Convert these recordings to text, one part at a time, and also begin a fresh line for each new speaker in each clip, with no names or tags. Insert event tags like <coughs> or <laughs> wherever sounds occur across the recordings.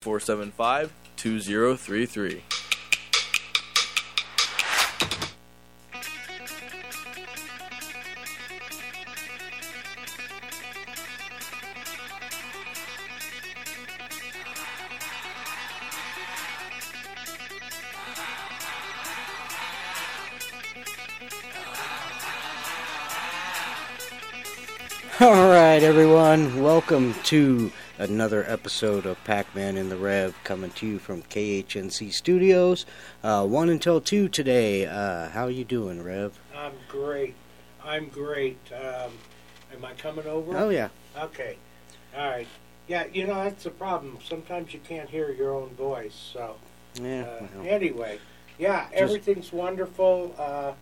475 2033.
All right, everyone, welcome to another episode of Pac-Man in the Rev coming to you from KHNC Studios. Uh, one until two today. Uh, how are you doing, Rev?
I'm great. I'm great. Um, am I coming over?
Oh yeah.
Okay. All right. Yeah, you know that's the problem. Sometimes you can't hear your own voice. So
Yeah.
uh,
well,
anyway, yeah, everything's wonderful. Uh,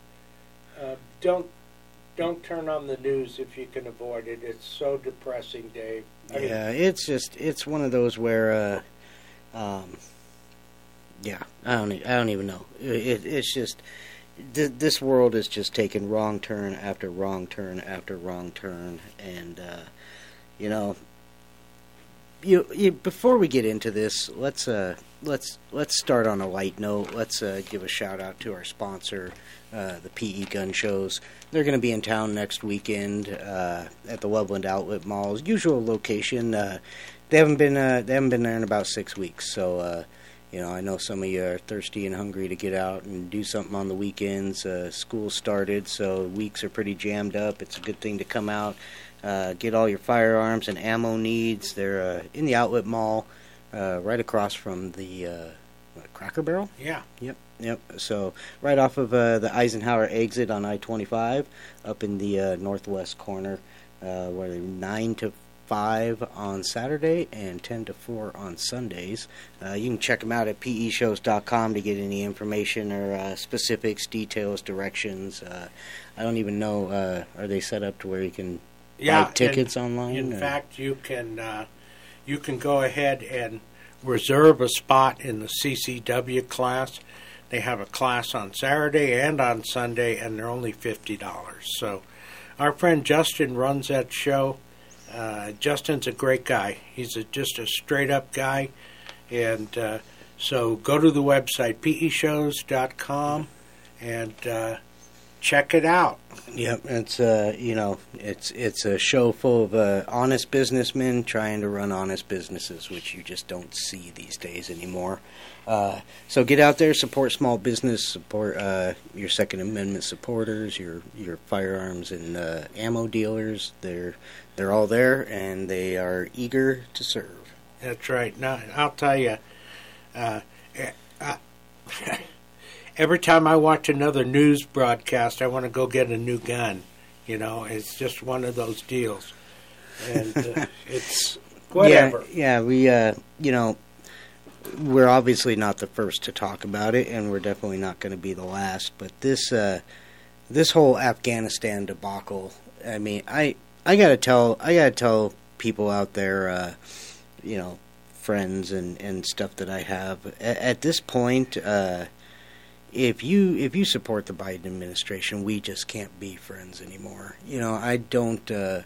uh, don't don't turn on the news if you can avoid it. It's so depressing, Dave. I mean,
yeah, it's just it's one of those where, uh, um, yeah, I don't I don't even know. It, it's just th- this world is just taking wrong turn after wrong turn after wrong turn, and uh, you know, you, you before we get into this, let's uh let's let's start on a light note. Let's uh, give a shout out to our sponsor, uh, the PE Gun Shows. They're going to be in town next weekend uh, at the Loveland Outlet Mall's usual location. Uh, they haven't been uh, they haven't been there in about six weeks, so you know I know some of you are thirsty and hungry to get out and do something on the weekends. School started, so weeks are pretty jammed up. It's a good thing to come out, uh, get all your firearms and ammo needs. They're uh, in the Outlet Mall, uh, right across from the uh, what, Cracker Barrel.
yeah.
Yep, yep. So right off of uh, the Eisenhower exit on I-25, up in the uh, northwest corner, uh, where they're nine to five on Saturday and ten to four on Sundays. Uh, you can check them out at peshows.com to get any information or uh, specifics, details, directions. Uh, I don't even know. Uh, are they set up to where you can
Yeah.
buy tickets online?
In
or-
fact, you can uh, you can go ahead and reserve a spot in the CCW class. They have a class on Saturday and on Sunday, and they're only fifty dollars. So, our friend Justin runs that show. Uh, Justin's a great guy. He's a, just a straight up guy, and uh, so go to the website peshows.com and uh, check it out.
Yep, it's uh, you know, it's it's a show full of uh, honest businessmen trying to run honest businesses, which you just don't see these days anymore. Uh, so get out there, support small business, support uh, your Second Amendment supporters, your your firearms and uh, ammo dealers. They're they're all there, and they are eager to serve.
That's right. Now I'll tell you, I, <laughs> every time I watch another news broadcast, I want to go get a new gun. You know, it's just one of those deals, and uh, <laughs> it's whatever.
Yeah, yeah we, uh, you know, we're obviously not the first to talk about it, and we're definitely not going to be the last. But this, uh, this whole Afghanistan debacle. I mean, I, I gotta tell, I gotta tell people out there, uh, you know, friends and and stuff that I have at, at this point. Uh, if you if you support the Biden administration, we just can't be friends anymore. You know, I don't. Uh,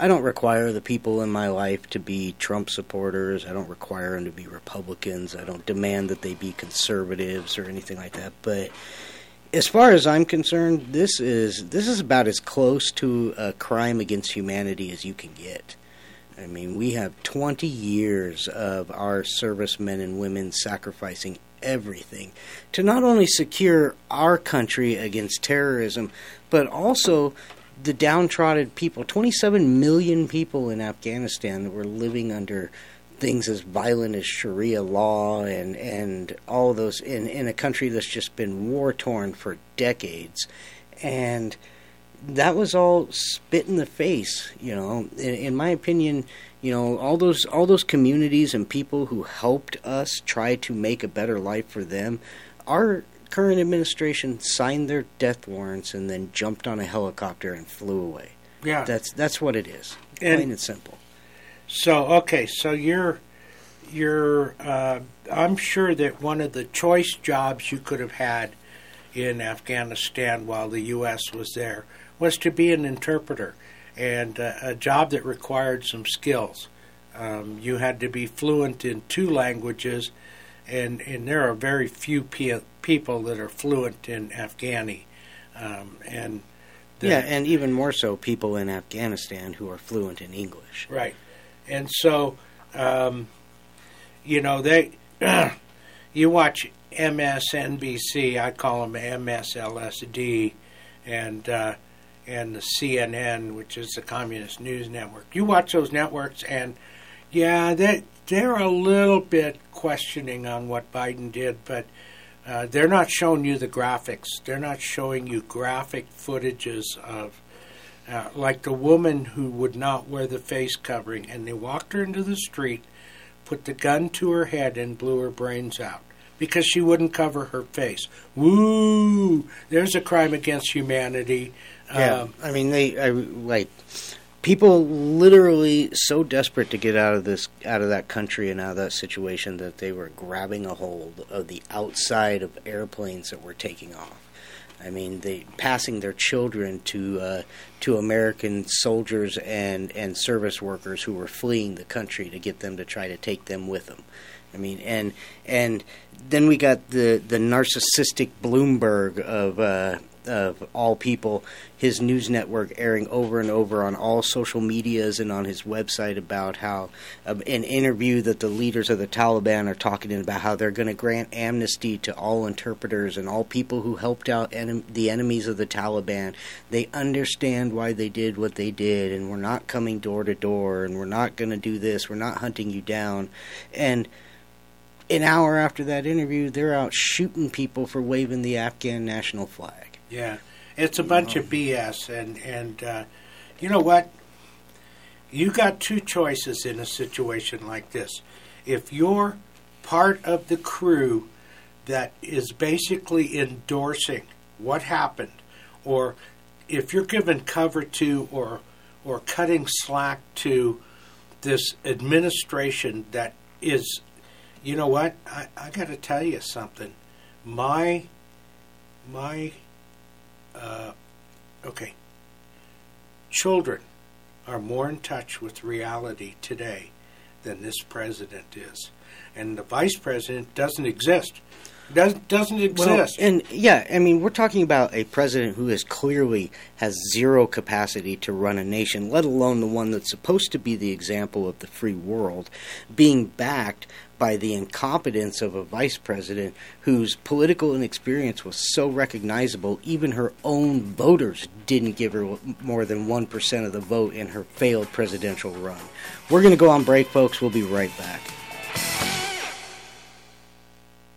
I don't require the people in my life to be Trump supporters. I don't require them to be Republicans. I don't demand that they be conservatives or anything like that. But as far as I'm concerned, this is this is about as close to a crime against humanity as you can get. I mean, we have 20 years of our servicemen and women sacrificing everything. To not only secure our country against terrorism, but also the downtrodden people 27 million people in Afghanistan that were living under things as violent as Sharia law and and all those in in a country that's just been war torn for decades. And that was all spit in the face you know in, in my opinion you know all those all those communities and people who helped us try to make a better life for them our current administration signed their death warrants and then jumped on a helicopter and flew away
Yeah.
that's that's what it is
And-
plain and simple
So okay, so you're you're uh, I'm sure that one of the choice jobs you could have had in Afghanistan while the U.S. was there was to be an interpreter, and uh, a job that required some skills. Um, you had to be fluent in two languages, and, and there are very few pe- people that are fluent in Afghani. Um, and the,
yeah, and even more so, people in Afghanistan who are fluent in English.
Right, and so um, you know they <clears throat> you watch MSNBC, I call them MSLSD, and uh, and the CNN, which is the Communist News Network. You watch those networks, and yeah, they they're a little bit questioning on what Biden did, but uh, they're not showing you the graphics. They're not showing you graphic footages of. Uh, like the woman who would not wear the face covering, and they walked her into the street, put the gun to her head, and blew her brains out because she wouldn't cover her face. Woo! There's a crime against humanity.
Yeah, um, I mean they I, like people literally so desperate to get out of this out of that country and out of that situation that they were grabbing a hold of the outside of airplanes that were taking off. I mean, they passing their children to uh, to American soldiers and and service workers who were fleeing the country to get them to try to take them with them. I mean, and and then we got the the narcissistic Bloomberg of uh, of all people, his news network airing over and over on all social medias and on his website about how um, an interview that the leaders of the Taliban are talking about how they're going to grant amnesty to all interpreters and all people who helped out en- the enemies of the Taliban. They understand why they did what they did, and we're not coming door to door, and we're not going to do this. We're not hunting you down, and an hour after that interview, they're out shooting people for waving the Afghan national flag.
Yeah, it's a bunch of BS, and and uh, you know what? You got two choices in a situation like this. If you're part of the crew that is basically endorsing what happened, or if you're given cover to or or cutting slack to this administration that is, you know what? I, I got to tell you something. My my uh, okay. Children are more in touch with reality today than this president is. And the vice president doesn't exist. Does, doesn't exist.
Well, and yeah, I mean, we're talking about a president who is clearly has zero capacity to run a nation, let alone the one that's supposed to be the example of the free world, being backed by the incompetence of a vice president whose political inexperience was so recognizable, even her own voters didn't give her more than 1% of the vote in her failed presidential run. We're going to go on break, folks. We'll be right back.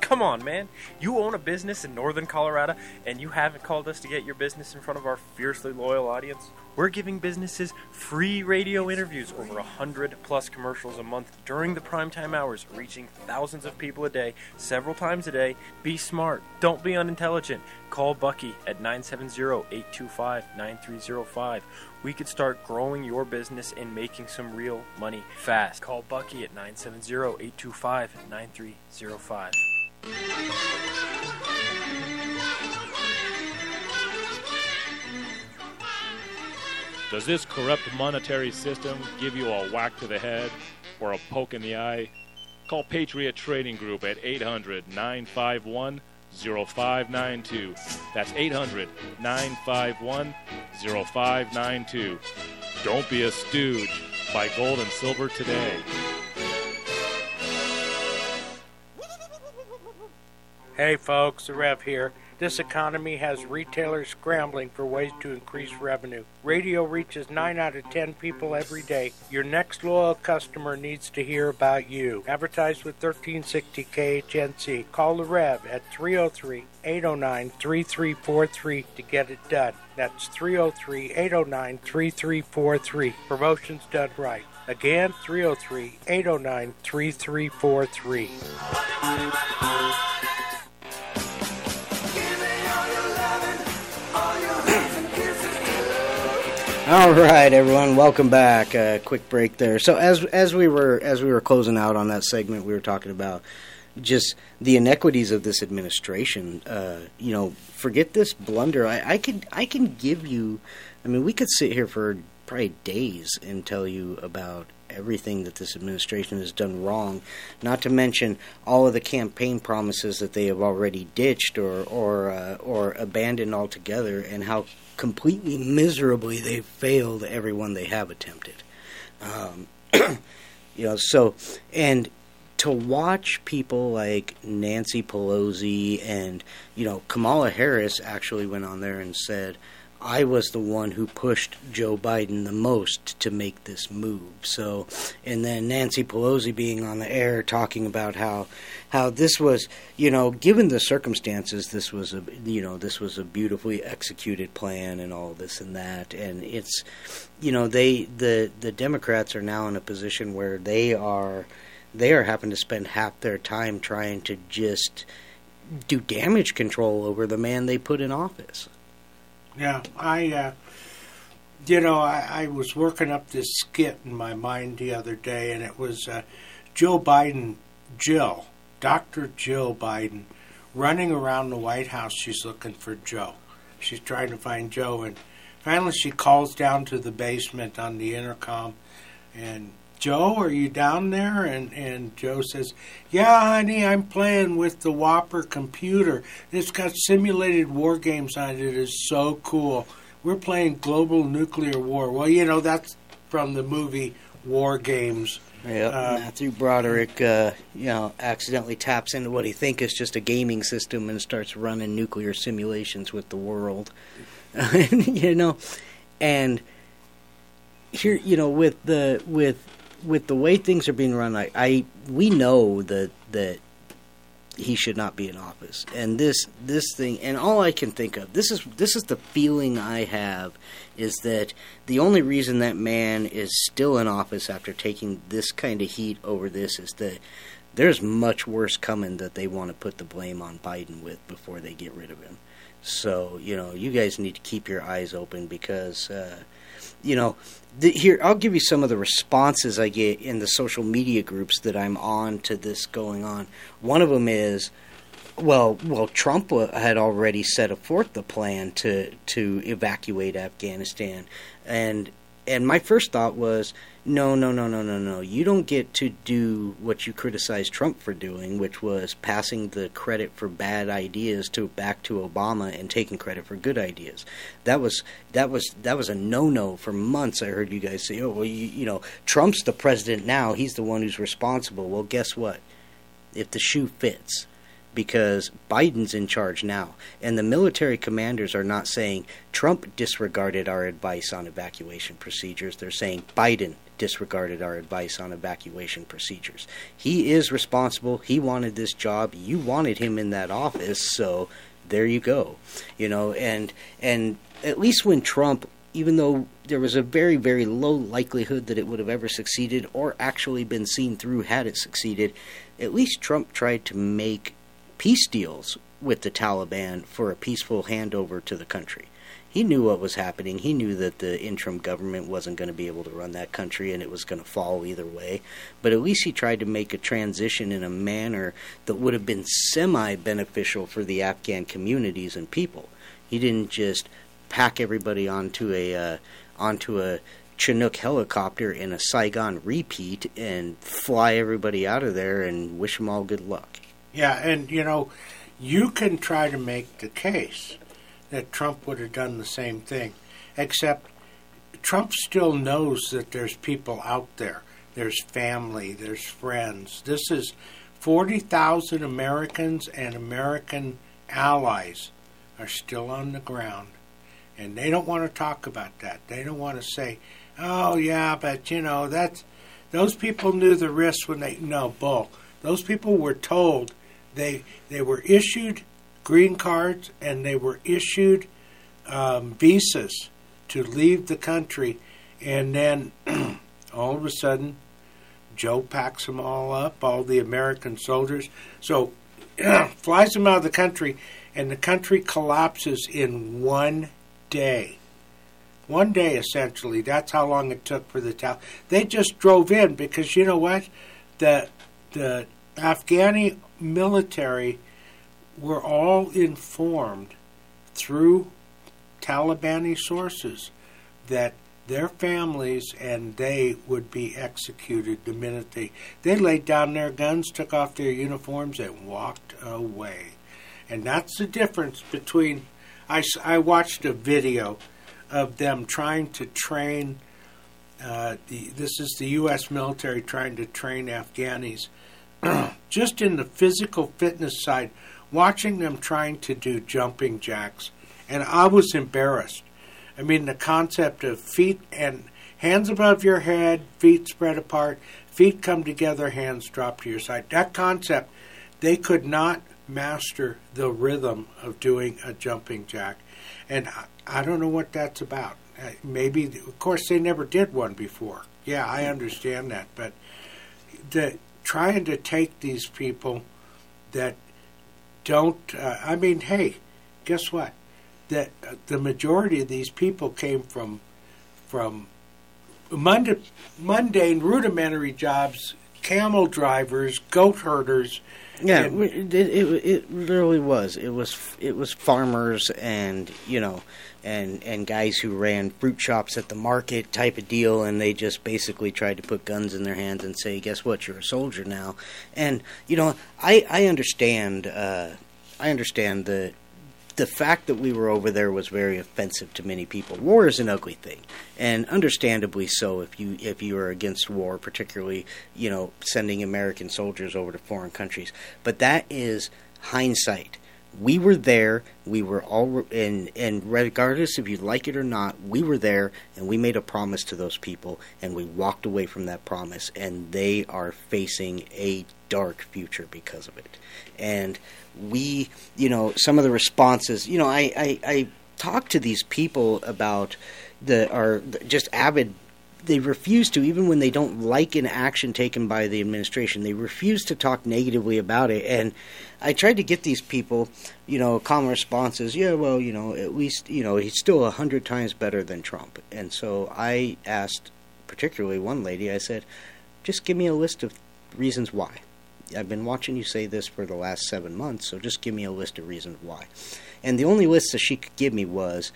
Come on, man. You own a business in northern Colorado and you haven't called us to get your business in front of our fiercely loyal audience? We're giving businesses free radio interviews, over 100 plus commercials a month during the primetime hours, reaching thousands of people a day, several times a day. Be smart. Don't be unintelligent. Call Bucky at 970 825 9305. We could start growing your business and making some real money fast. Call Bucky at 970 825 9305.
Does this corrupt monetary system give you a whack to the head or a poke in the eye? Call Patriot Trading Group at 800 951 0592. That's 800 951 0592. Don't be a stooge. Buy gold and silver today.
Hey folks, the Rev here. This economy has retailers scrambling for ways to increase revenue. Radio reaches 9 out of 10 people every day. Your next loyal customer needs to hear about you. Advertise with 1360 KHNC. Call the Rev at 303 809 3343 to get it done. That's 303 809 3343. Promotions done right. Again, 303 809 3343.
All right, everyone, welcome back. Uh, quick break there. So as as we were as we were closing out on that segment, we were talking about just the inequities of this administration. Uh, you know, forget this blunder. I, I could I can give you. I mean, we could sit here for probably days and tell you about everything that this administration has done wrong. Not to mention all of the campaign promises that they have already ditched or or uh, or abandoned altogether, and how completely miserably they've failed everyone they have attempted. Um, <clears throat> you know, so and to watch people like Nancy Pelosi and you know Kamala Harris actually went on there and said, "I was the one who pushed Joe Biden the most to make this move." So, and then Nancy Pelosi being on the air talking about how how this was, you know, given the circumstances, this was a you know this was a beautifully executed plan and all this and that, and it's you know they the the Democrats are now in a position where they are they are having to spend half their time trying to just do damage control over the man they put in office.
Yeah, I, uh, you know, I, I was working up this skit in my mind the other day, and it was uh, Joe Biden, Jill, Dr. Jill Biden, running around the White House. She's looking for Joe. She's trying to find Joe, and finally she calls down to the basement on the intercom, and Joe, are you down there? And and Joe says, Yeah, honey, I'm playing with the WOPR computer. It's got simulated war games on it. It is so cool. We're playing global nuclear war. Well, you know that's from the movie War Games.
Yep.
Uh,
Matthew Broderick, uh, you know, accidentally taps into what he thinks is just a gaming system and starts running nuclear simulations with the world. <laughs> you know, and here, you know, with the with with the way things are being run, I, I we know that that he should not be in office, and this this thing, and all I can think of, this is this is the feeling I have, is that the only reason that man is still in office after taking this kind of heat over this is that there's much worse coming that they want to put the blame on Biden with before they get rid of him. So you know, you guys need to keep your eyes open because. Uh, you know, the, here I'll give you some of the responses I get in the social media groups that I'm on to this going on. One of them is, well, well, Trump had already set forth the plan to to evacuate Afghanistan, and and my first thought was, no, no, no, no, no, no. You don't get to do what you criticized Trump for doing, which was passing the credit for bad ideas to back to Obama and taking credit for good ideas. That was that was that was a no-no for months. I heard you guys say, "Oh, well, you, you know, Trump's the president now. He's the one who's responsible." Well, guess what? If the shoe fits, because Biden's in charge now. And the military commanders are not saying Trump disregarded our advice on evacuation procedures. They're saying Biden disregarded our advice on evacuation procedures. He is responsible. He wanted this job. You wanted him in that office, so there you go. You know, and and at least when Trump even though there was a very, very low likelihood that it would have ever succeeded or actually been seen through had it succeeded, at least Trump tried to make peace deals with the Taliban for a peaceful handover to the country. He knew what was happening. He knew that the interim government wasn't going to be able to run that country and it was going to fall either way. But at least he tried to make a transition in a manner that would have been semi beneficial for the Afghan communities and people. He didn't just pack everybody onto a uh, onto a Chinook helicopter in a Saigon repeat and fly everybody out of there and wish them all good luck.
Yeah, and you know, you can try to make the case that Trump would have done the same thing, except Trump still knows that there's people out there. There's family, there's friends. This is 40,000 Americans and American allies are still on the ground. And they don't want to talk about that. They don't want to say, oh, yeah, but you know, that's, those people knew the risks when they, no, bull. Those people were told they they were issued green cards and they were issued um, visas to leave the country, and then <clears throat> all of a sudden, Joe packs them all up, all the American soldiers. So <clears throat> flies them out of the country, and the country collapses in one day. One day, essentially. That's how long it took for the Taliban. They just drove in because you know what, the the Afghani military were all informed through Talibani sources that their families and they would be executed the minute they they laid down their guns, took off their uniforms, and walked away. And that's the difference between. I, I watched a video of them trying to train. Uh, the, this is the U.S. military trying to train Afghanis. <clears throat> Just in the physical fitness side, watching them trying to do jumping jacks, and I was embarrassed I mean, the concept of feet and hands above your head, feet spread apart, feet come together, hands drop to your side. That concept, they could not master the rhythm of doing a jumping jack. And I, I don't know what that's about. Uh, maybe, of course, they never did one before. Yeah, I understand that. But the, trying to take these people that don't, uh, I mean, hey, guess what? that the majority of these people came from from mundane, mundane rudimentary jobs, camel drivers, goat herders.
Yeah, it, it, it really was. It was it was farmers and you know and and guys who ran fruit shops at the market type of deal, and they just basically tried to put guns in their hands and say, "Guess what? You're a soldier now." And you know, I I understand. Uh, I understand the the fact that we were over there was very offensive to many people. War is an ugly thing, and understandably so. If you if you are against war, particularly you know sending American soldiers over to foreign countries, but that is hindsight. We were there. We were all, and and regardless if you like it or not, we were there, and we made a promise to those people, and we walked away from that promise, and they are facing a dark future because of it. And we, you know, some of the responses, you know, I, I, I talk to these people about the are just avid they refuse to even when they don't like an action taken by the administration they refuse to talk negatively about it. And i tried to get these people you know common responses. Yeah well you know at least you know he's still a hundred times better than trump. And so i asked particularly one lady i said just give me a list of reasons why. I've been watching you say this for the last seven months, so just give me a list of reasons why. And the only list that she could give me was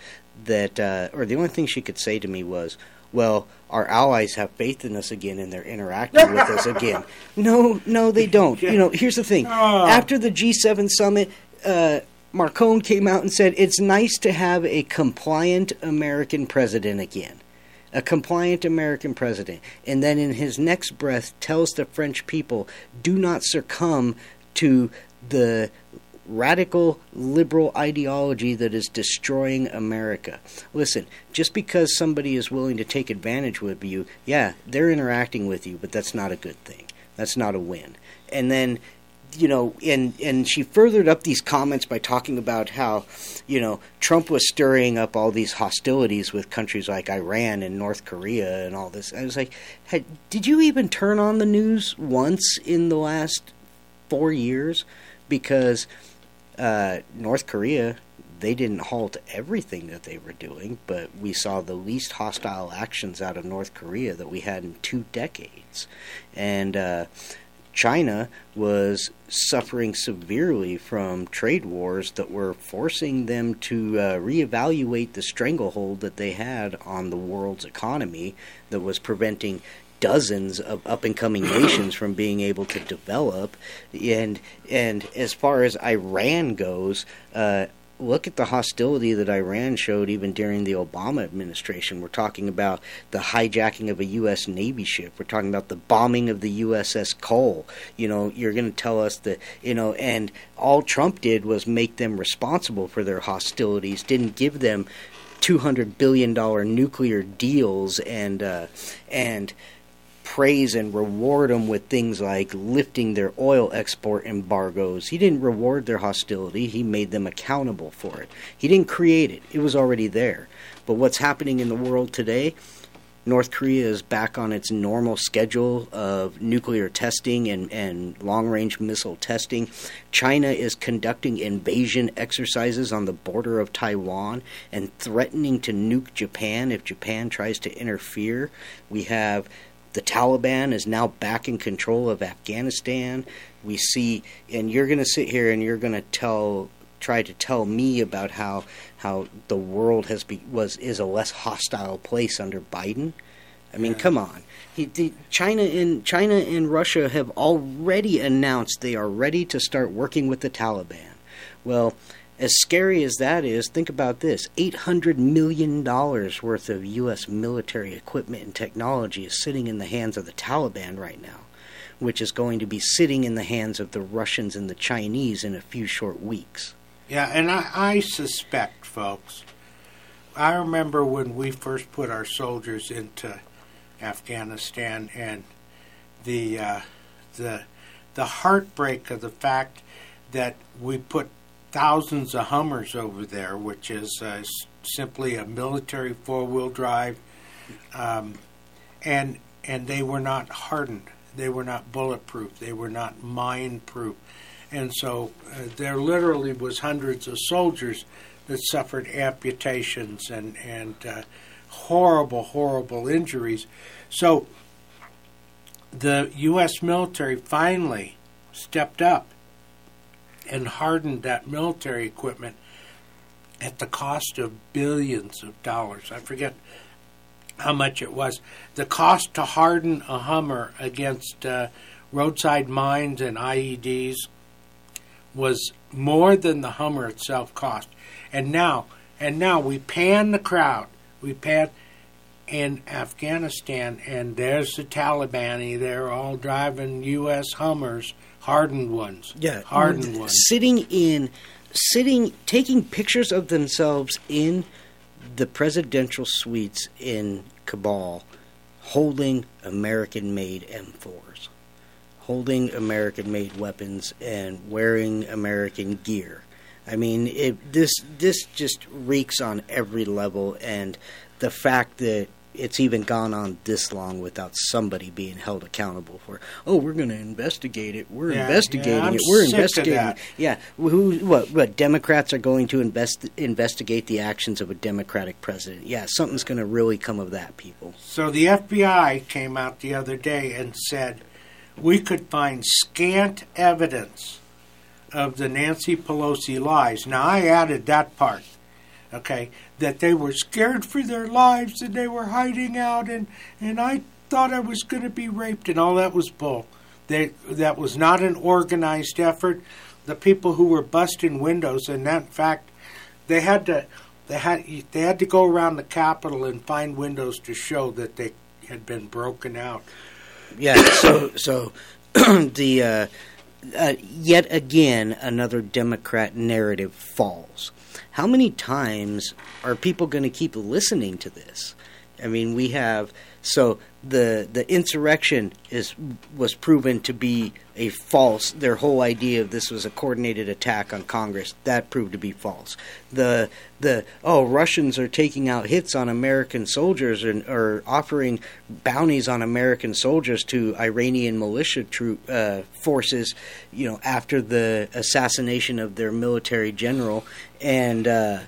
that, uh, or the only thing she could say to me was, well, our allies have faith in us again and they're interacting with us again. <laughs> No, no, they don't. You know, here's the thing. Oh. After the G7 summit, uh, Macron came out and said it's nice to have a compliant American president again a compliant American president, and then in his next breath tells the French people, do not succumb to the radical liberal ideology that is destroying America. Listen, just because somebody is willing to take advantage of you, yeah, they're interacting with you, but that's not a good thing. That's not a win. And then you know, and and she furthered up these comments by talking about how, you know, Trump was stirring up all these hostilities with countries like Iran and North Korea and all this. I was like, hey, did you even turn on the news once in the last four years? Because uh, North Korea, they didn't halt everything that they were doing, but we saw the least hostile actions out of North Korea that we had in two decades, and. Uh, China was suffering severely from trade wars that were forcing them to uh, reevaluate the stranglehold that they had on the world's economy that was preventing dozens of up and coming <coughs> nations from being able to develop and and as far as Iran goes uh, look at the hostility that Iran showed even during the Obama administration. We're talking about the hijacking of a U.S. Navy ship. We're talking about the bombing of the USS Cole. You know, you're going to tell us that, you know, and all Trump did was make them responsible for their hostilities, didn't give them $200 billion nuclear deals and, uh, and, praise and reward them with things like lifting their oil export embargoes. He didn't reward their hostility, he made them accountable for it. He didn't create it, it was already there. But what's happening in the world today? North Korea is back on its normal schedule of nuclear testing and, and long range missile testing. China is conducting invasion exercises on the border of Taiwan and threatening to nuke Japan if Japan tries to interfere. We have the Taliban is now back in control of Afghanistan. We see, and you're going to sit here and you're going to tell, try to tell me about how how the world has be, was is a less hostile place under Biden. I mean, come on. He, the, China and China and Russia have already announced they are ready to start working with the Taliban. Well, as scary as that is, think about this $800 million worth of U.S. military equipment and technology is sitting in the hands of the Taliban right now, which is going to be sitting in the hands of the Russians and the Chinese in a few short weeks.
Yeah, and I, I suspect, folks, I remember when we first put our soldiers into Afghanistan and the uh, the the heartbreak of the fact that we put thousands of Hummers over there, which is uh, simply a military four wheel drive, um, and and they were not hardened, they were not bulletproof, they were not mine proof, and so uh, there literally was hundreds of soldiers that suffered amputations and and uh, horrible horrible injuries. So the U.S. military finally stepped up and hardened that military equipment at the cost of billions of dollars. I forget how much it was. The cost to harden a Hummer against uh, roadside mines and IEDs was more than the Hummer itself cost. And now, and now we pan the crowd. We pan in Afghanistan, and there's the Taliban. They're all driving U.S. Hummers hardened ones.
Yeah,
hardened ones.
Sitting in, sitting, taking pictures of themselves in the presidential suites in Kabul, holding American-made M4s, holding American-made weapons, and wearing American gear. I mean, it, this this just reeks on every level, and the fact that it's even gone on this long without somebody being held accountable for. Oh, we're going to investigate it. We're
Yeah,
investigating
yeah,
it. We're investigating. It. Yeah, who? What? What? Democrats are going to invest investigate the actions of a Democratic president. Yeah, something's going to really come of that, people.
So the FBI came out the other day and said we could find scant evidence of the Nancy Pelosi lies. Now I added that part, okay, that they were scared for their lives and they were hiding out and and I thought I was going to be raped and all that was bull. They that was not an organized effort. The people who were busting windows and that in fact they had to they had they had to go around the Capitol and find windows to show that they had been broken out.
Yeah. So so <clears throat> the uh, uh, yet again another Democrat narrative falls. How many times are people going to keep listening to this? I mean, we have so the the insurrection is was proven to be a false. Their whole idea of this was a coordinated attack on Congress that proved to be false. The the oh Russians are taking out hits on American soldiers and or offering bounties on American soldiers to Iranian militia troop uh, forces. You know after the assassination of their military general and. Uh,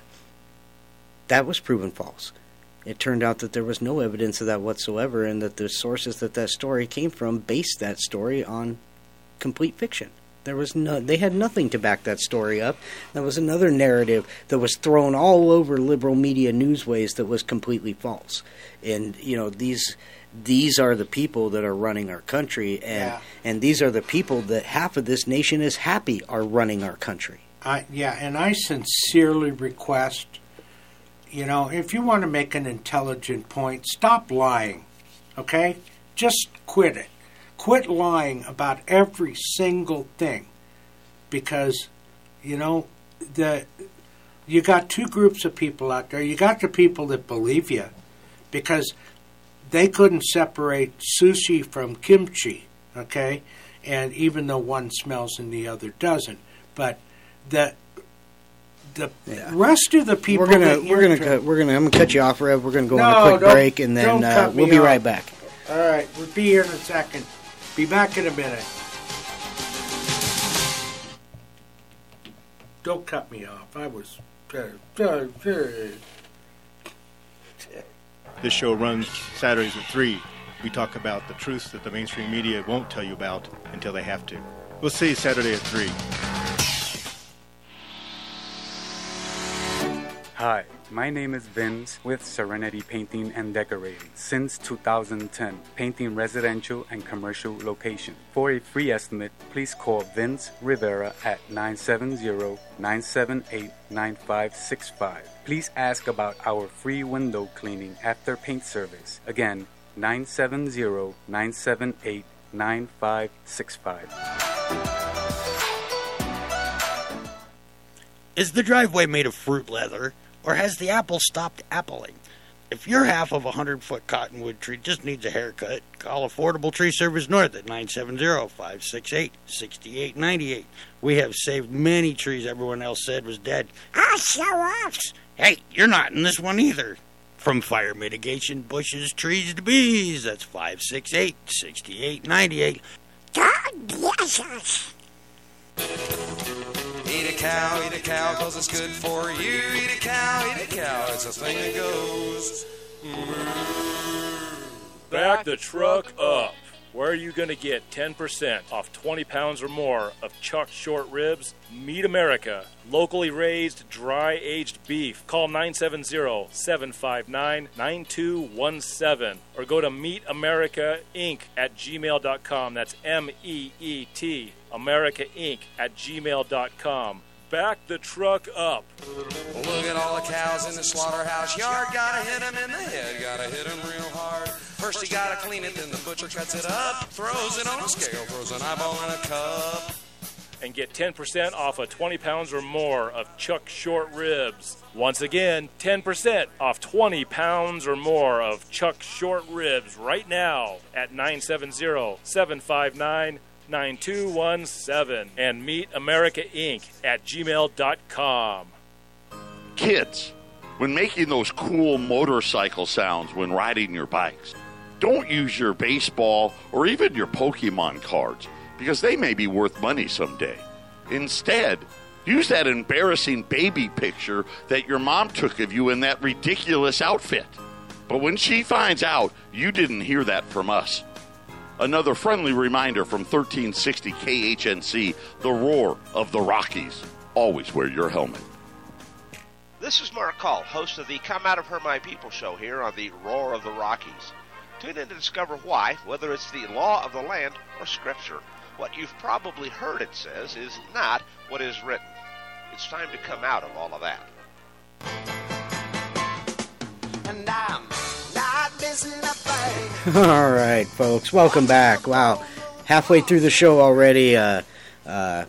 that was proven false. It turned out that there was no evidence of that whatsoever, and that the sources that that story came from based that story on complete fiction. There was no, they had nothing to back that story up. That was another narrative that was thrown all over liberal media newsways that was completely false. And you know these these are the people that are running our country, and
Yeah.
and these are the people that half of this nation is happy are running our country.
I yeah, and I sincerely request, you know, if you want to make an intelligent point, stop lying. Okay? Just quit it. Quit lying about every single thing. Because, you know, the you got two groups of people out there. You got the people that believe you because they couldn't separate sushi from kimchi, okay? And even though one smells and the other doesn't, but the the
Yeah.
rest of the people
we're gonna
that
we're gonna cut, we're gonna I'm gonna cut you off, Rev. We're gonna go on a quick break, and then uh, we'll be
off.
right back.
All right, we'll be here in a second. Be back in a minute. Don't cut me off. I was. uh, uh, uh,
This show runs Saturdays at 3. We talk about the truths that the mainstream media won't tell you about until they have to. We'll see you Saturday at 3.
Hi, my name is Vince with Serenity Painting and Decorating. Since 2010, painting residential and commercial locations. For a free estimate, please call Vince Rivera at 970-978-9565. Please ask about our free window cleaning after paint service. Again, 970-978-9565.
Is the driveway made of fruit leather, or has the apple stopped appling? If your half of a 100 foot cottonwood tree just needs a haircut, call Affordable Tree Service North at 970 568 6898. We have saved many trees everyone else said was dead. Ah, show offs! Hey, you're not in this one either. From fire mitigation, bushes, trees to bees, that's 568 6898. God bless us!
A cow, eat a cow, cause it's good for you. Eat a cow, eat a cow, it's a thing that goes. Mm-hmm.
Back the truck up. Where are you going to get 10% off 20 pounds or more of Chuck short ribs? Meet America. Locally raised, dry aged beef. Call 970 759 9217 or go to Meet America Inc. at gmail.com. That's M E E T, America Inc. at gmail.com. Back the truck up.
Look at all the cows in the slaughterhouse yard. Gotta hit 'em in the head, gotta hit 'em real hard. First you gotta clean it, then the butcher cuts it up, throws it on a scale, throws an eyeball in a cup.
and get 10% off of 20 pounds or more of Chuck short ribs. Once again, 10% off 20 pounds or more of Chuck short ribs right now at 970 759 9217 and meet America Inc. at gmail.com.
Kids, when making those cool motorcycle sounds when riding your bikes, don't use your baseball or even your Pokemon cards because they may be worth money someday. Instead, use that embarrassing baby picture that your mom took of you in that ridiculous outfit. But when she finds out, you didn't hear that from us. Another friendly reminder from 1360 KHNC, the roar of the Rockies. Always wear your helmet.
This is Mark Call, host of the Come Out of Her My People show here on the Roar of the Rockies. Tune in to discover why, whether it's the law of the land or scripture, what you've probably heard it says is not what is written. It's time to come out of all of that. <laughs>
All right, folks, welcome back. Wow, halfway through the show already. Uh, uh,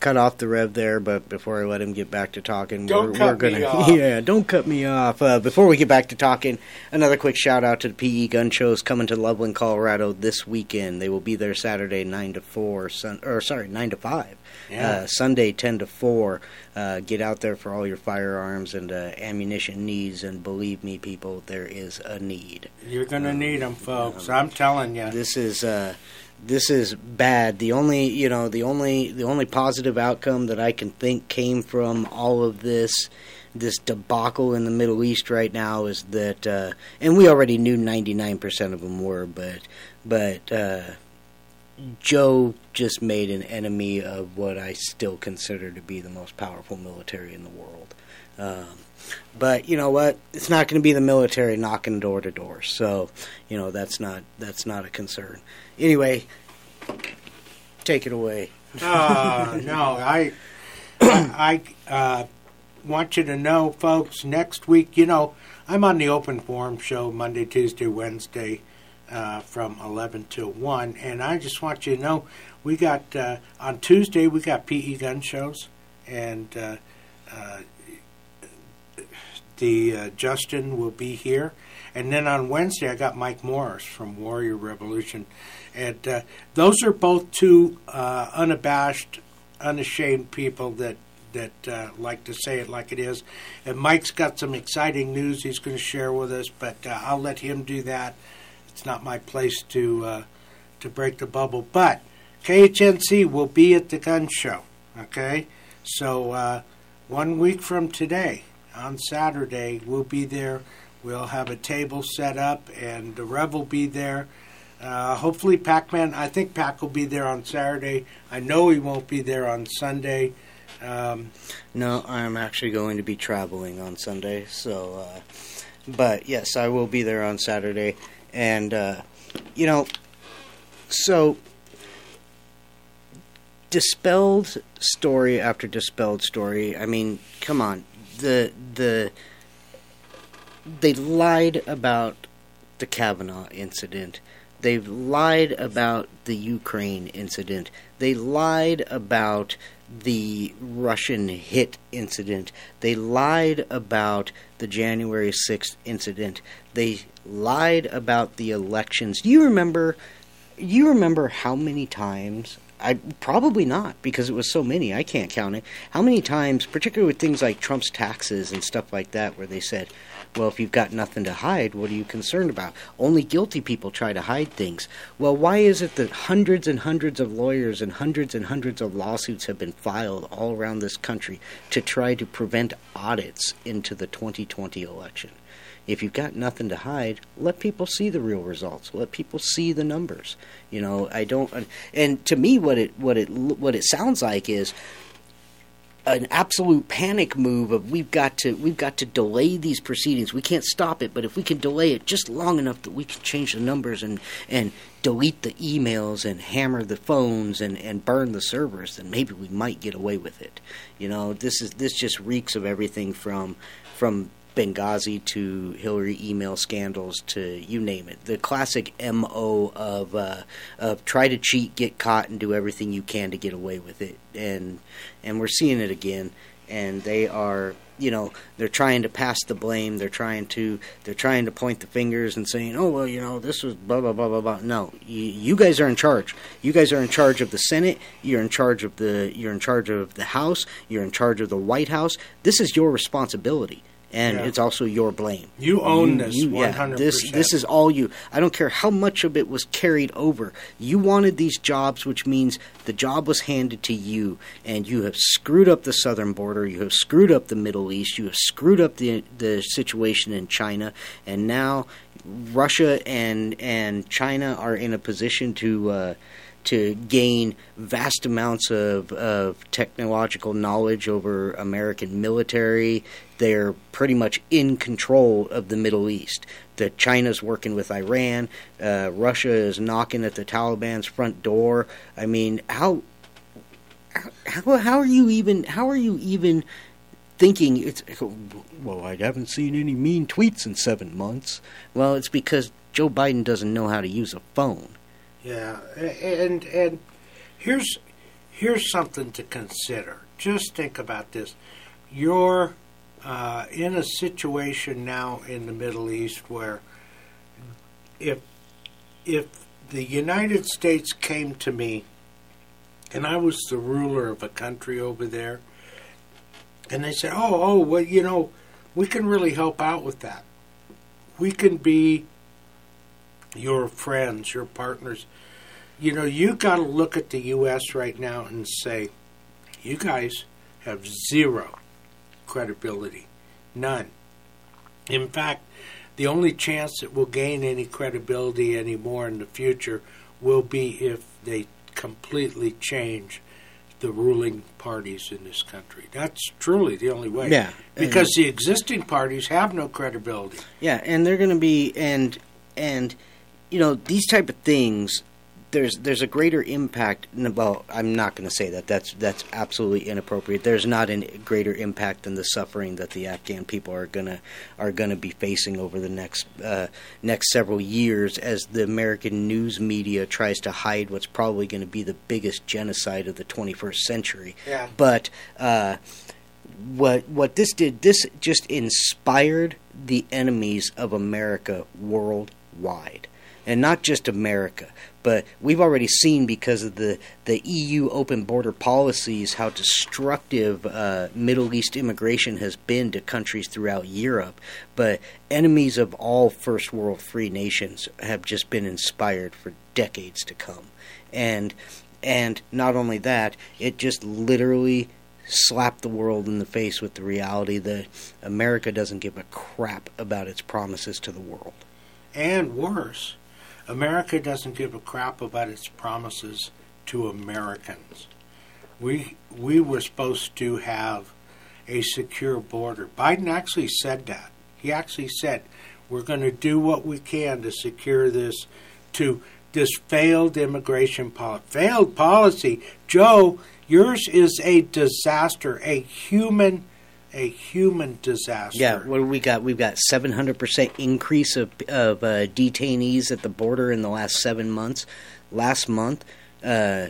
cut off the rev there, but before I let him get back to talking,
Don't
we're,
cut
we're
me
gonna <laughs>
off.
yeah, don't cut me off. Uh, before we get back to talking, another quick shout out to the PE Gun Shows coming to Loveland, Colorado this weekend. They will be there Saturday nine to four, sun, or sorry, nine to five.
Yeah.
Uh, Sunday ten to four. Uh, get out there for all your firearms and uh, ammunition needs, and believe me, people, there is a need.
You're gonna need them, folks. I'm telling you.
This is uh, this is bad. The only you know the only the only positive outcome that I can think came from all of this this debacle in the Middle East right now is that, uh, and we already knew 99% of them were, but but uh, Joe just made an enemy of what I still consider to be the most powerful military in the world. Um, but you know what? It's not going to be the military knocking door to door. So, you know that's not that's not a concern. Anyway, take it away.
Uh, <laughs> no, I, <coughs> I, uh, want you to know, folks. Next week, you know, I'm on the open forum show Monday, Tuesday, Wednesday, uh, from 11 till 1, and I just want you to know, we got uh, on Tuesday we got PE gun shows, and uh, uh, the uh, Justin will be here, and then on Wednesday I got Mike Morris from Warrior Revolution, and uh, those are both two unabashed, unashamed people that that uh, like to say it like it is. And Mike's got some exciting news he's going to share with us, but uh, I'll let him do that. It's not my place to uh, to break the bubble. But KHNC will be at the gun show. Okay, so uh, one week from today, on Saturday, we'll be there. We'll have a table set up, and the Rev will be there. Uh, hopefully, Pac Man. I think Pac will be there on Saturday. I know he won't be there on Sunday. Um,
No, I'm actually going to be traveling on Sunday, so. Uh, but yes, I will be there on Saturday, and uh, you know, so dispelled story after dispelled story. I mean, come on, the the they lied about the Kavanaugh incident. They've lied about the Ukraine incident. They lied about the Russian hit incident. They lied about the January 6th incident. They lied about the elections. Do you remember you remember how many times I probably not because it was so many. I can't count it. How many times, particularly with things like Trump's taxes and stuff like that, where they said, "Well, if you've got nothing to hide, what are you concerned about?" Only guilty people try to hide things. Well, why is it that hundreds and hundreds of lawyers and hundreds and hundreds of lawsuits have been filed all around this country to try to prevent audits into the 2020 election? If you've got nothing to hide, let people see the real results. Let people see the numbers. You know, I don't. And to me, what it what it what it sounds like is an absolute panic move of we've got to we've got to delay these proceedings. We can't stop it, but if we can delay it just long enough that we can change the numbers and and delete the emails and hammer the phones and and burn the servers, then maybe we might get away with it. You know, this is this just reeks of everything from from Benghazi to Hillary email scandals to you name it. The classic MO of uh, of try to cheat, get caught, and do everything you can to get away with it. And and we're seeing it again. And they are, you know, they're trying to pass the blame. They're trying to they're trying to point the fingers and saying, oh well, you know, this was blah blah blah blah blah. No, you, you guys are in charge. You guys are in charge of the Senate. You're in charge of the you're in charge of the House. You're in charge of the White House. This is your responsibility and
Yeah.
it's also your blame.
You own this
yeah,
100%.
this this is all you. I don't care how much of it was carried over. You wanted these jobs, which means the job was handed to you, and you have screwed up the southern border. You have screwed up the Middle East. You have screwed up the the situation in China, and now Russia and and China are in a position to. Uh, to gain vast amounts of, of technological knowledge over American military. They're pretty much in control of the Middle East. China's working with Iran. Uh, Russia is knocking at the Taliban's front door. I mean, how how how are you even how are you even thinking it's well I haven't seen any mean tweets in 7 months. Well, it's because Joe Biden doesn't know how to use a phone.
Yeah, and and here's here's something to consider. Just think about this. You're uh, in a situation now in the Middle East where if if the United States came to me and I was the ruler of a country over there, and they said, "Oh, oh, well, you know, we can really help out with that. We can be your friends, your partners. You know, you got to look at the U.S. right now and say, you guys have zero credibility, none. In fact, the only chance that we'll gain any credibility anymore in the future will be if they completely change the ruling parties in this country. That's truly the only way.
Yeah,
Because the existing parties have no credibility.
Yeah, and they're going to be and and you know these type of things. There's there's a greater impact. Well, I'm not going to say that. That's that's absolutely inappropriate. There's not a greater impact than the suffering that the Afghan people are gonna are going to be facing over the next uh, next several years as the American news media tries to hide what's probably going to be the biggest genocide of the 21st century.
Yeah.
But uh, what what this did this just inspired the enemies of America worldwide. and not just America, but we've already seen because of the, the EU open border policies how destructive uh, Middle East immigration has been to countries throughout Europe. But enemies of all first world free nations have just been inspired for decades to come. And and not only that, it just literally slapped the world in the face with the reality that America doesn't give a crap about its promises to the world.
And worse, America doesn't give a crap about its promises to Americans. We we were supposed to have a secure border. Biden actually said that. He actually said we're going to do what we can to secure this to this failed immigration policy. Failed policy. Joe, yours is a disaster, a human a human disaster.
Yeah, what do we got? We've got 700% increase of, of uh, detainees at the border in the last seven months. Last month, uh,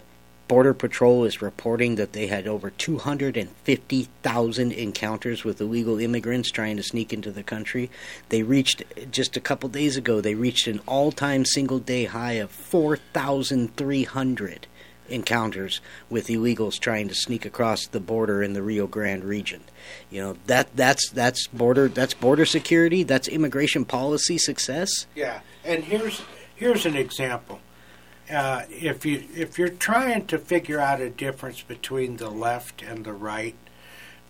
Border Patrol is reporting that they had over 250,000 encounters with illegal immigrants trying to sneak into the country. They reached, just a couple days ago, they reached an all time single day high of 4,300 encounters with illegals trying to sneak across the border in the Rio Grande region. You know that that's that's border that's border security. That's immigration policy success.
Yeah, and here's here's an example. Uh, if you if you're trying to figure out a difference between the left and the right,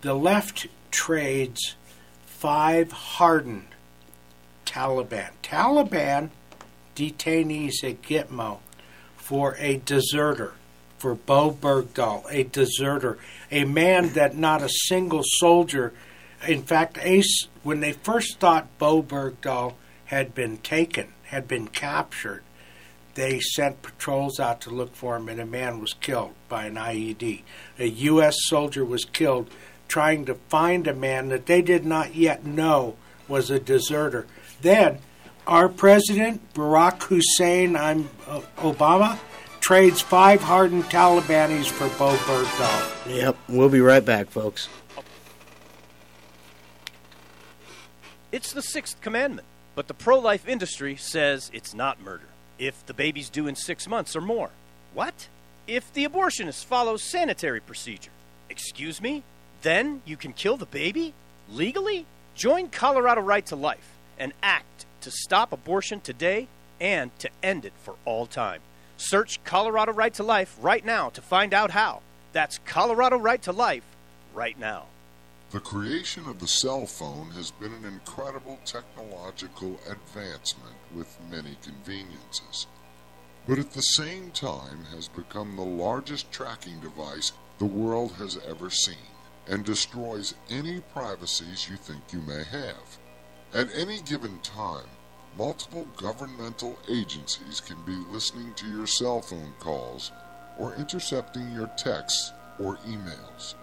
the left trades five hardened Taliban Taliban detainees at Gitmo for a deserter for Bowe Bergdahl, a deserter, a man that not a single soldier, in fact, Ace, when they first thought Bowe Bergdahl had been taken, had been captured, they sent patrols out to look for him, and a man was killed by an IED. A U.S. soldier was killed trying to find a man that they did not yet know was a deserter. Then, our president, Barack Hussein I'm, uh, Obama, trades five hardened Talibanis for Bowe Bergdahl.
Yep, we'll be right back, folks.
It's the sixth commandment, but the pro life industry says it's not murder. If the baby's due in six months or more. What? If the abortionist follows sanitary procedure. Excuse me? Then you can kill the baby? Legally? Join Colorado Right to Life and act to stop abortion today and to end it for all time. Search Colorado Right to Life right now to find out how. That's Colorado Right to Life right now.
The creation of the cell phone has been an incredible technological advancement with many conveniences, but at the same time has become the largest tracking device the world has ever seen and destroys any privacies you think you may have. At any given time, multiple governmental agencies can be listening to your cell phone calls or intercepting your texts or emails.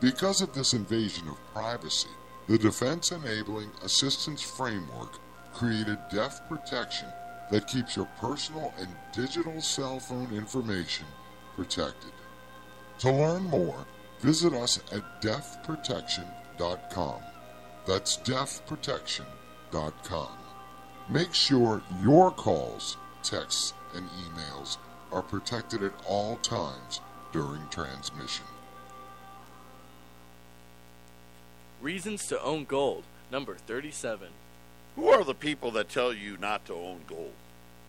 Because of this invasion of privacy, the Defense Enabling Assistance Framework created Deaf Protection that keeps your personal and digital cell phone information protected. To learn more, visit us at deafprotection.com. That's deafprotection.com. Make sure your calls, texts, and emails are protected at all times during transmission.
Reasons to own gold, number 37.
Who are the people that tell you not to own gold?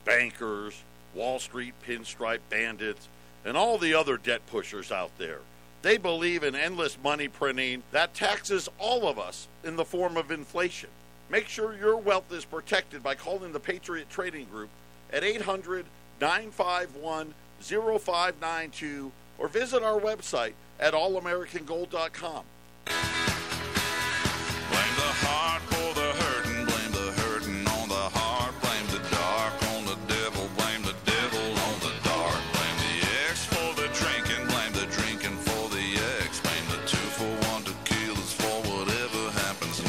Bankers, Wall Street pinstripe bandits, and all the other debt pushers out there. They believe in endless money printing that taxes all of us in the form of inflation. Make sure your wealth is protected by calling the Patriot Trading Group at 800 951 0592 or visit our website at allamericangold.com.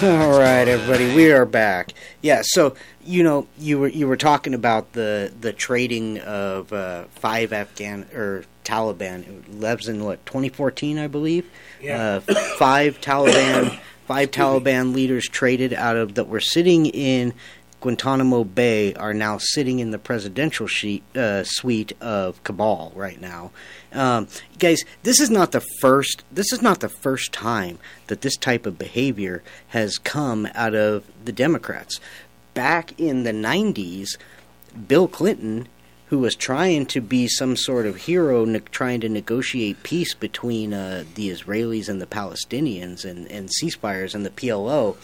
<laughs>
All right, everybody, we are back. Yeah, so you know you were you were talking about the the trading of uh, five Afghan or Taliban. Lives in what 2014, I believe.
Yeah.
Uh, five Taliban five Taliban leaders traded out of that were sitting in Guantanamo Bay are now sitting in the presidential sheet, uh, suite of Kabul right now. Um, guys, this is not the first. This is not the first time that this type of behavior has come out of the Democrats. Back in the '90s, Bill Clinton who was trying to be some sort of hero, ne- trying to negotiate peace between uh, the Israelis and the Palestinians and, and ceasefires and the PLO.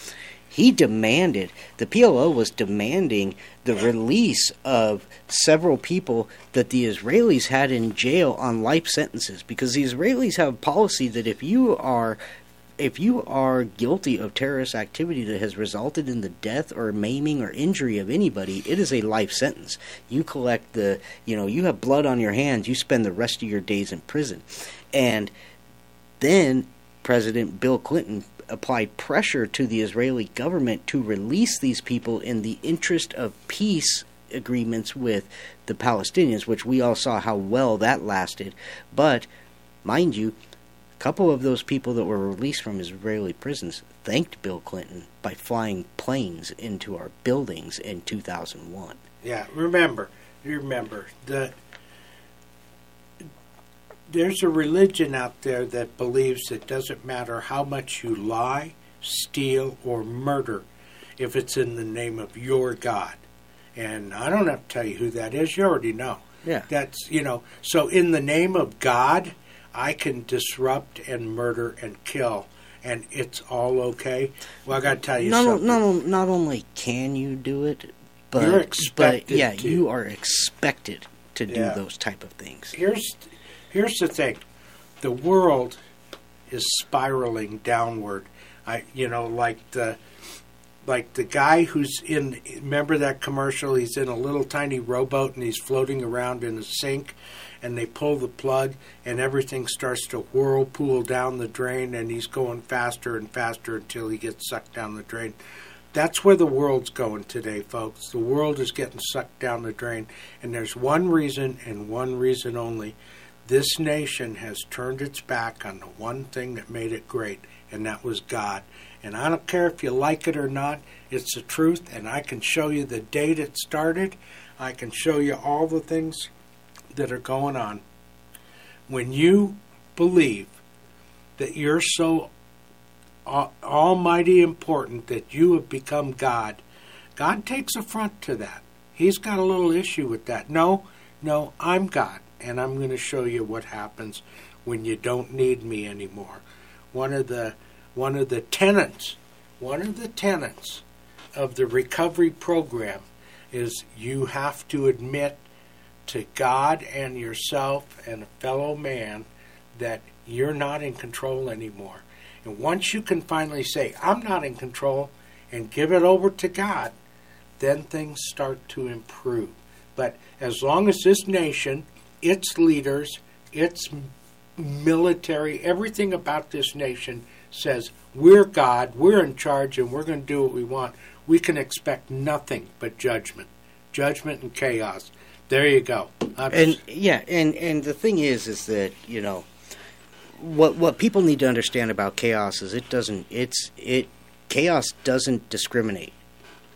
He demanded, the PLO was demanding the release of several people that the Israelis had in jail on life sentences because the Israelis have a policy that if you are if you are guilty of terrorist activity that has resulted in the death or maiming or injury of anybody, it is a life sentence. You collect the, you know, you have blood on your hands, you spend the rest of your days in prison. And then President Bill Clinton applied pressure to the Israeli government to release these people in the interest of peace agreements with the Palestinians, which we all saw how well that lasted. But, mind you, a couple of those people that were released from Israeli prisons thanked Bill Clinton by flying planes into our buildings in 2001.
Yeah, remember, remember that there's a religion out there that believes it doesn't matter how much you lie, steal, or murder if it's in the name of your God. And I don't have to tell you who that is, you already know.
Yeah.
That's, you know, so in the name of God, I can disrupt and murder and kill, and it's all okay. Well, I got to tell you
not,
something.
not, not only can you do it, but,
You're
but yeah,
to.
you are expected to do
Yeah.
those type of things.
Here's here's the thing: the world is spiraling downward. I, you know, like the like the guy who's in. Remember that commercial? He's in a little tiny rowboat and he's floating around in a sink, and they pull the plug and everything starts to whirlpool down the drain, and he's going faster and faster until he gets sucked down the drain. That's where the world's going today, folks. The world is getting sucked down the drain, and there's one reason and one reason only. This nation has turned its back on the one thing that made it great, and that was God. And I don't care if you like it or not, it's the truth, and I can show you the date it started. I can show you all the things that are going on. When you believe that you're so almighty important that you have become God, God takes affront to that. He's got a little issue with that. No, no, I'm God, and I'm going to show you what happens when you don't need me anymore. One of the one of the tenets, one of the tenets of the recovery program is you have to admit to God and yourself and a fellow man that you're not in control anymore. And once you can finally say, I'm not in control, and give it over to God, then things start to improve. But as long as this nation, its leaders, its military, everything about this nation says, we're God, we're in charge, and we're going to do what we want, we can expect nothing but judgment. Judgment and chaos. There you go. I'm
and yeah, and and the thing is, is that you know, what what people need to understand about chaos is it doesn't it's it chaos doesn't discriminate.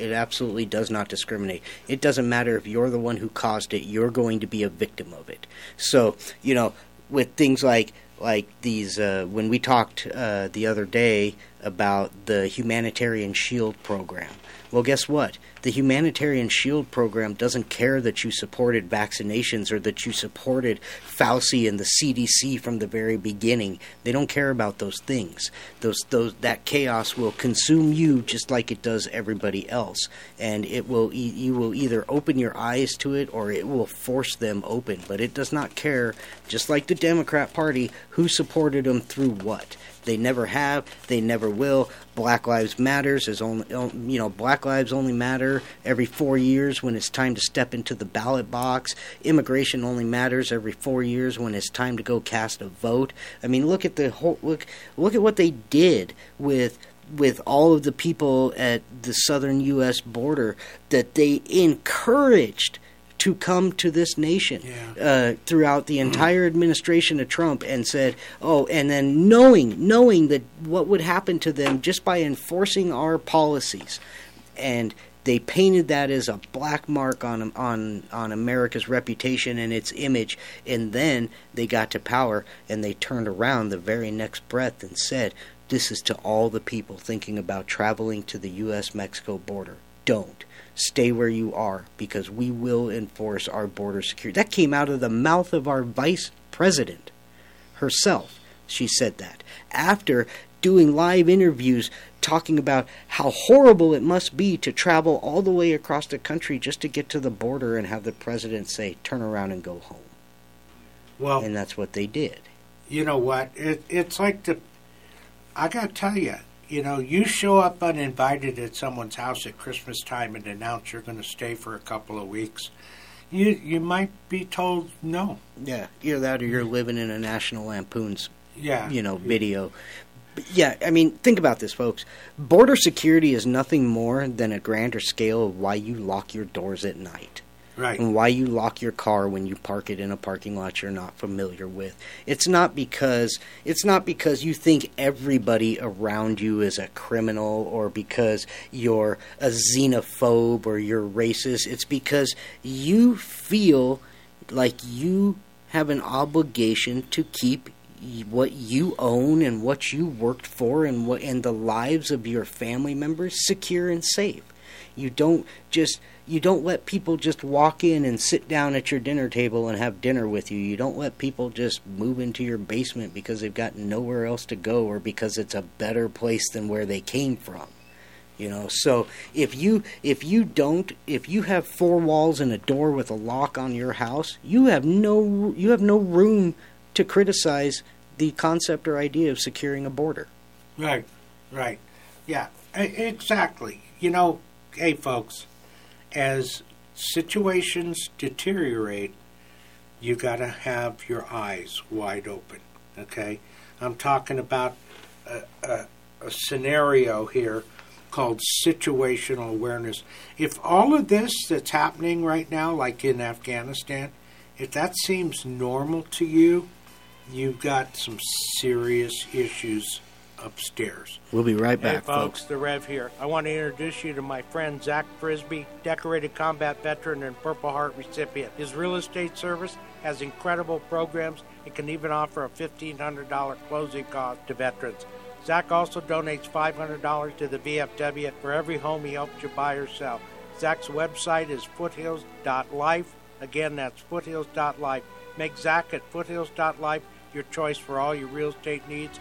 It absolutely does not discriminate. It doesn't matter if you're the one who caused it; you're going to be a victim of it. So you know, with things like like these, uh, when we talked uh, the other day about the humanitarian shield program. Well, guess what? The humanitarian shield program doesn't care that you supported vaccinations or that you supported Fauci and the CDC from the very beginning. They don't care about those things. Those those that chaos will consume you just like it does everybody else, and it will you will either open your eyes to it or it will force them open. But it does not care, just like the Democrat Party, who supported them through what. They never have. They never will. Black Lives Matters is only you know Black Lives only matter every four years when it's time to step into the ballot box. Immigration only matters every four years when it's time to go cast a vote. I mean, look at the whole look look at what they did with with all of the people at the southern U.S. border that they encouraged to come to this nation uh, throughout the entire administration of Trump and said, "Oh," and then knowing knowing that what would happen to them just by enforcing our policies, and they painted that as a black mark on on on America's reputation and its image, and then they got to power and they turned around the very next breath and said, "This is to all the people thinking about traveling to the U.S. Mexico border. Don't." Stay where you are because we will enforce our border security. That came out of the mouth of our vice president herself. She said that after doing live interviews talking about how horrible it must be to travel all the way across the country just to get to the border and have the president say, turn around and go home.
Well,
and that's what they did.
You know what? It, it's like the. I got to tell you, you know, you show up uninvited at someone's house at Christmas time and announce you're going to stay for a couple of weeks. You you might be told no.
Yeah, either that or you're living in a National Lampoon's,
Yeah.
you know, video. But yeah, I mean, think about this, folks. Border security is nothing more than a grander scale of why you lock your doors at night.
Right.
And why you lock your car when you park it in a parking lot you're not familiar with. It's not because it's not because you think everybody around you is a criminal or because you're a xenophobe or you're racist. It's because you feel like you have an obligation to keep what you own and what you worked for and what and the lives of your family members secure and safe. You don't just you don't let people just walk in and sit down at your dinner table and have dinner with you. You don't let people just move into your basement because they've got nowhere else to go or because it's a better place than where they came from. You know, so if you if you don't if you have four walls and a door with a lock on your house, you have no you have no room to criticize the concept or idea of securing a border.
Right, right. Yeah, exactly. You know, hey, folks, as situations deteriorate, you got to have your eyes wide open, okay? I'm talking about a, a, a scenario here called situational awareness. If all of this that's happening right now, like in Afghanistan, if that seems normal to you, you've got some serious issues upstairs.
We'll be right
Hey
back,
folks, the Rev here. I want to introduce you to my friend Zach Frisbee, decorated combat veteran and Purple Heart recipient. His real estate service has incredible programs and can even offer a $1,500 closing cost to veterans. Zach also donates $500 to the VFW for every home he helps you buy or sell. Zach's website is foothills.life. Again, that's foothills.life. Make Zach at foothills.life your choice for all your real estate needs,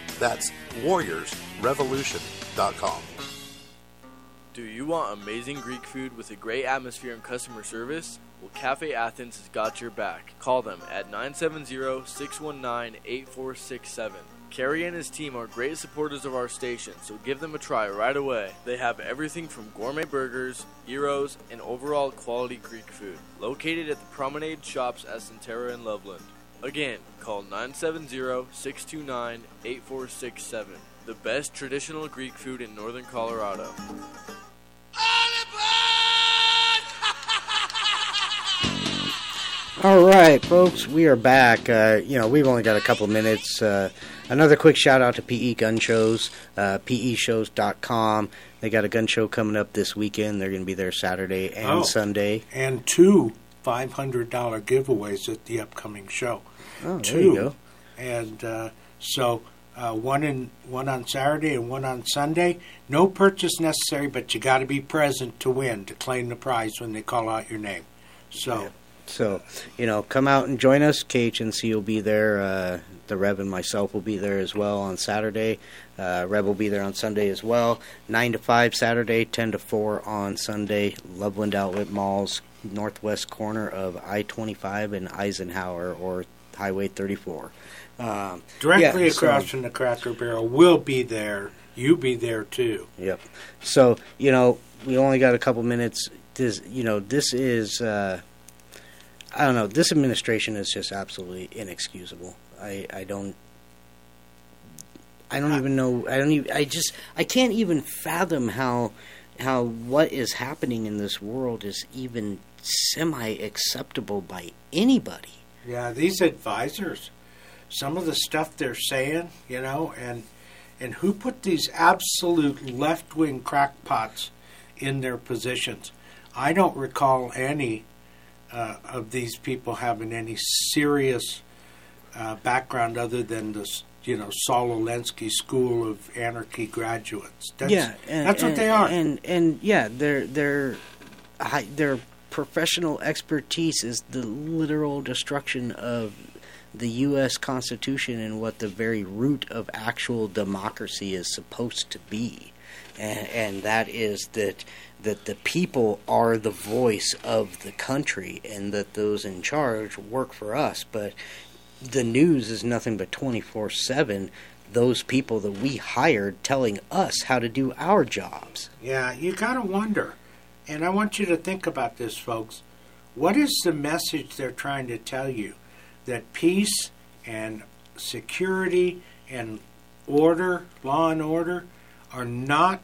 That's warriorsrevolution.com.
Do you want amazing Greek food with a great atmosphere and customer service? Well, Cafe Athens has got your back. Call them at 970-619-8467. Kerry and his team are great supporters of our station, so give them a try right away. They have everything from gourmet burgers, gyros, and overall quality Greek food. Located at the Promenade Shops at Centerra and Loveland. Again, call 970-629-8467. The best traditional Greek food in northern Colorado. <laughs>
All right, folks, we are back. Uh, you know, we've only got a couple minutes. Uh, another quick shout out to PE Gun Shows, uh, peshows.com. They got a gun show coming up this weekend. They're going to be there Saturday and
Oh.
Sunday.
and two five hundred dollar giveaways at the upcoming show.
Oh, there
two.
you go.
And uh, so uh, one in one on Saturday and one on Sunday. No purchase necessary, but you got to be present to win to claim the prize when they call out your name. So.
So, you know, come out and join us. KHNC will be there. Uh, the Rev and myself will be there as well on Saturday. Uh, Rev will be there on Sunday as well. 9 to 5 Saturday, 10 to 4 on Sunday. Loveland Outlet Malls, northwest corner of I 25 and Eisenhower or Highway 34. Um,
Directly
yeah,
across
so-
from the Cracker Barrel. We'll be there. You be there too.
Yep. So you know, we only got a couple minutes. This, you know, this is. Uh, I don't know. This administration is just absolutely inexcusable. I, I don't. I don't even know. I don't even. I just. I can't even fathom how, how what is happening in this world is even semi acceptable by anybody.
Yeah, these advisors, some of the stuff they're saying, you know, and and who put these absolute left wing crackpots in their positions? I don't recall any uh, of these people having any serious uh, background other than this, you know, Saul Alinsky School of Anarchy graduates. That's,
yeah, and,
that's what
and-
they are.
And and yeah, they're they're high, their professional expertise is the literal destruction of the U.S. Constitution and what the very root of actual democracy is supposed to be, and, and that is that that the people are the voice of the country, and that those in charge work for us. But the news is nothing but twenty four seven. Those people that we hired telling us how to do our jobs.
Yeah, you got to wonder. And I want you to think about this, folks. What is the message they're trying to tell you? That peace and security and order, law and order, are not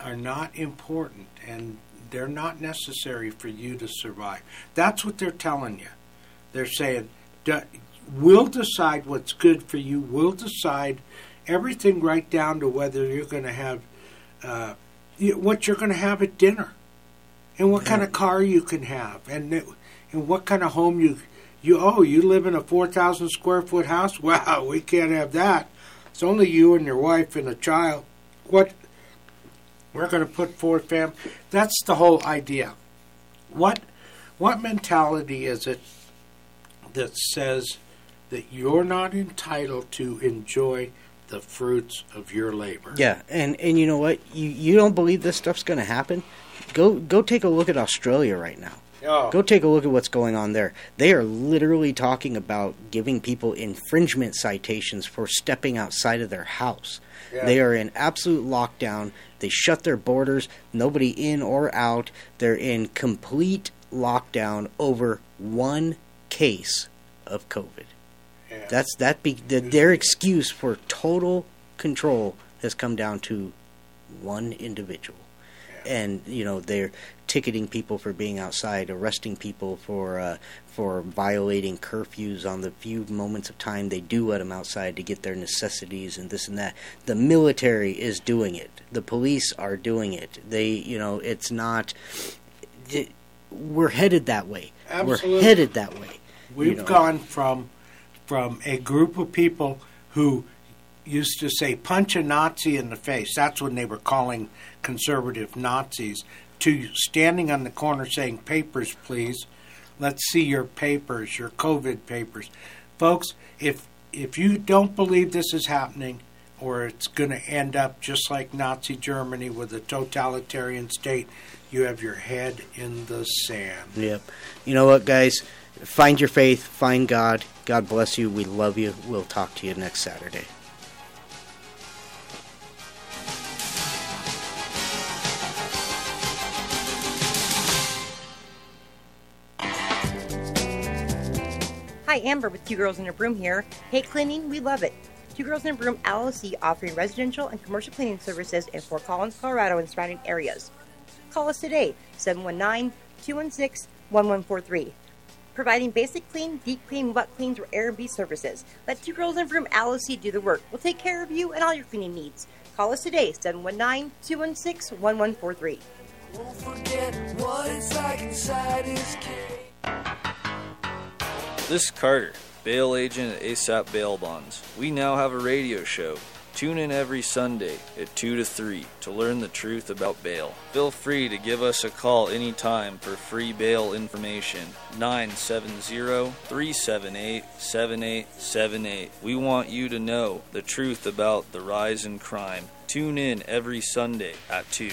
are not important and they're not necessary for you to survive. That's what they're telling you. They're saying, we'll decide what's good for you. We'll decide everything right down to whether you're going to have uh, what you're going to have at dinner, and what kind of car you can have, and it- and what kind of home you you oh you live in a four thousand square foot house. <laughs> Wow, we can't have that. It's only you and your wife and a child. What we're going to put forth, fam. That's the whole idea. What what mentality is it that says that you're not entitled to enjoy the fruits of your labor?
Yeah, and and you know what? You you don't believe this stuff's going to happen? Go go take a look at Australia right now.
Oh.
Go take a look at what's going on there. They are literally talking about giving people infringement citations for stepping outside of their house.
Yeah.
They are in absolute lockdown. They shut their borders, nobody in or out. They're in complete lockdown over one case of COVID. That's that be the, their excuse for total control has come down to one individual. And you know they're ticketing people for being outside, arresting people for uh, for violating curfews on the few moments of time they do let them outside to get their necessities and this and that. The military is doing it. The police are doing it. They, you know, it's not. It, we're headed that way. We're headed that way.
We've
you know.
gone from from a group of people who used to say punch a Nazi in the face. That's when they were calling conservative Nazis to standing on the corner saying papers please. Let's see your papers, your COVID papers. Folks, if if you don't believe this is happening or it's going to end up just like Nazi Germany with a totalitarian state, you have your head in the sand.
Yep. You know what, guys? Find your faith. Find God. God bless you. We love you. We'll talk to you next Saturday.
Hi, Amber with Two Girls in a Broom here. Hate cleaning? We love it. Two Girls in a Broom LLC offering residential and commercial cleaning services in Fort Collins, Colorado and surrounding areas. Call us today, 719-216-1143. Providing basic clean, deep clean, wet cleans, or Airbnb services. Let Two Girls in a Broom LLC do the work. We'll take care of you and all your cleaning needs. Call us today, 719-216-1143.
Won't forget what it's like inside his cave.
This is Carter.
bail agent at ASAP Bail Bonds. We now have a radio show. Tune in every Sunday at 2 to 3 to learn the truth about bail. Feel free to give us a call anytime for free bail information. 970-378-7878. We want you to know the truth about the rise in crime. Tune in every Sunday at 2.